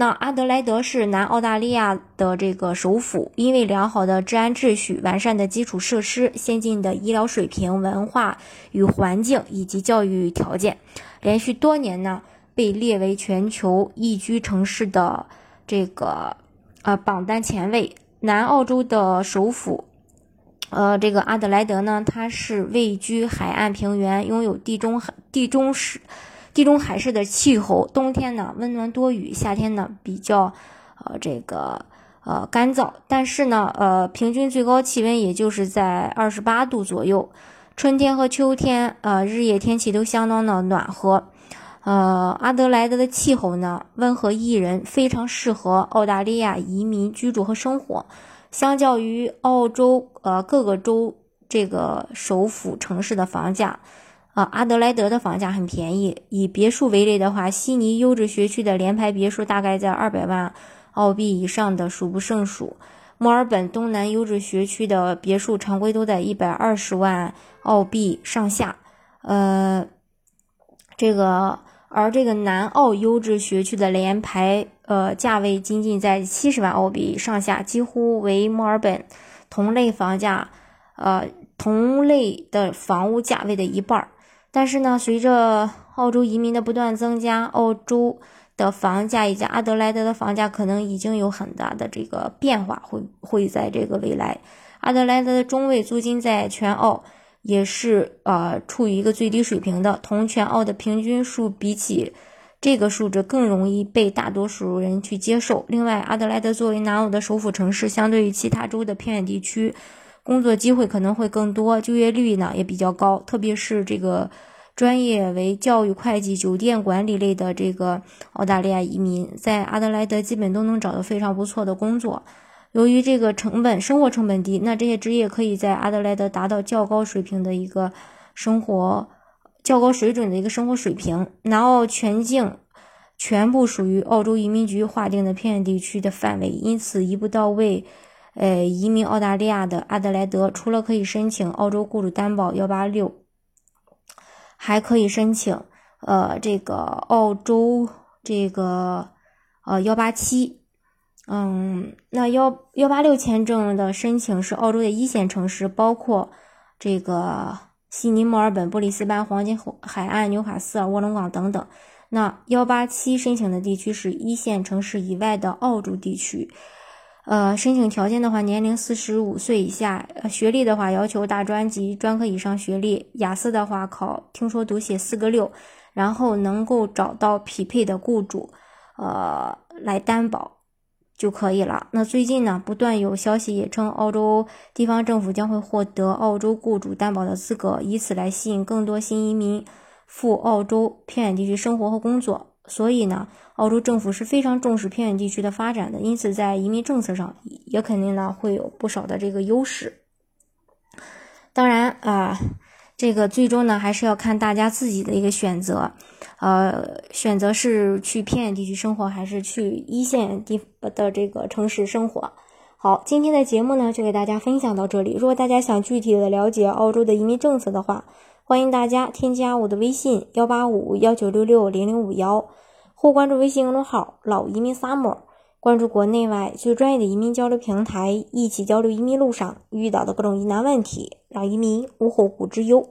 那阿德莱德是南澳大利亚的这个首府，因为良好的治安秩序、完善的基础设施、先进的医疗水平、文化与环境以及教育条件，连续多年呢被列为全球宜居城市的这个呃榜单前位。南澳洲的首府，呃，这个阿德莱德呢，它是位居海岸平原，拥有地中海地中式。地中海式的气候，冬天呢温暖多雨，夏天呢比较，呃这个呃干燥，但是呢呃平均最高气温也就是在二十八度左右。春天和秋天呃日夜天气都相当的暖和。呃阿德莱德的气候呢温和宜人，非常适合澳大利亚移民居住和生活。相较于澳洲呃各个州这个首府城市的房价。啊，阿德莱德的房价很便宜。以别墅为例的话，悉尼优质学区的联排别墅大概在二百万澳币以上的数不胜数。墨尔本东南优质学区的别墅常规都在一百二十万澳币上下。呃，这个而这个南澳优质学区的联排呃价位仅仅在七十万澳币上下，几乎为墨尔本同类房价呃同类的房屋价位的一半儿。但是呢，随着澳洲移民的不断增加，澳洲的房价以及阿德莱德的房价可能已经有很大的这个变化，会会在这个未来，阿德莱德的中位租金在全澳也是呃处于一个最低水平的，同全澳的平均数比起，这个数值更容易被大多数人去接受。另外，阿德莱德作为南澳的首府城市，相对于其他州的偏远地区。工作机会可能会更多，就业率呢也比较高，特别是这个专业为教育、会计、酒店管理类的这个澳大利亚移民，在阿德莱德基本都能找到非常不错的工作。由于这个成本、生活成本低，那这些职业可以在阿德莱德达到较高水平的一个生活、较高水准的一个生活水平。南澳全境全部属于澳洲移民局划定的偏远地区的范围，因此一步到位。呃，移民澳大利亚的阿德莱德，除了可以申请澳洲雇主担保幺八六，还可以申请呃这个澳洲这个呃幺八七。嗯，那幺幺八六签证的申请是澳洲的一线城市，包括这个悉尼、墨尔本、布里斯班、黄金海岸、纽卡斯尔、卧龙岗等等。那幺八七申请的地区是一线城市以外的澳洲地区。呃，申请条件的话，年龄四十五岁以下，学历的话要求大专及专科以上学历，雅思的话考听说读写四个六，然后能够找到匹配的雇主，呃，来担保就可以了。那最近呢，不断有消息也称，澳洲地方政府将会获得澳洲雇主担保的资格，以此来吸引更多新移民赴澳洲偏远地区生活和工作。所以呢，澳洲政府是非常重视偏远地区的发展的，因此在移民政策上也肯定呢会有不少的这个优势。当然啊，这个最终呢还是要看大家自己的一个选择，呃，选择是去偏远地区生活，还是去一线地的这个城市生活。好，今天的节目呢就给大家分享到这里。如果大家想具体的了解澳洲的移民政策的话，欢迎大家添加我的微信幺八五幺九六六零零五幺，或关注微信公众号“老移民 summer”，关注国内外最专业的移民交流平台，一起交流移民路上遇到的各种疑难问题，让移民无后顾之忧。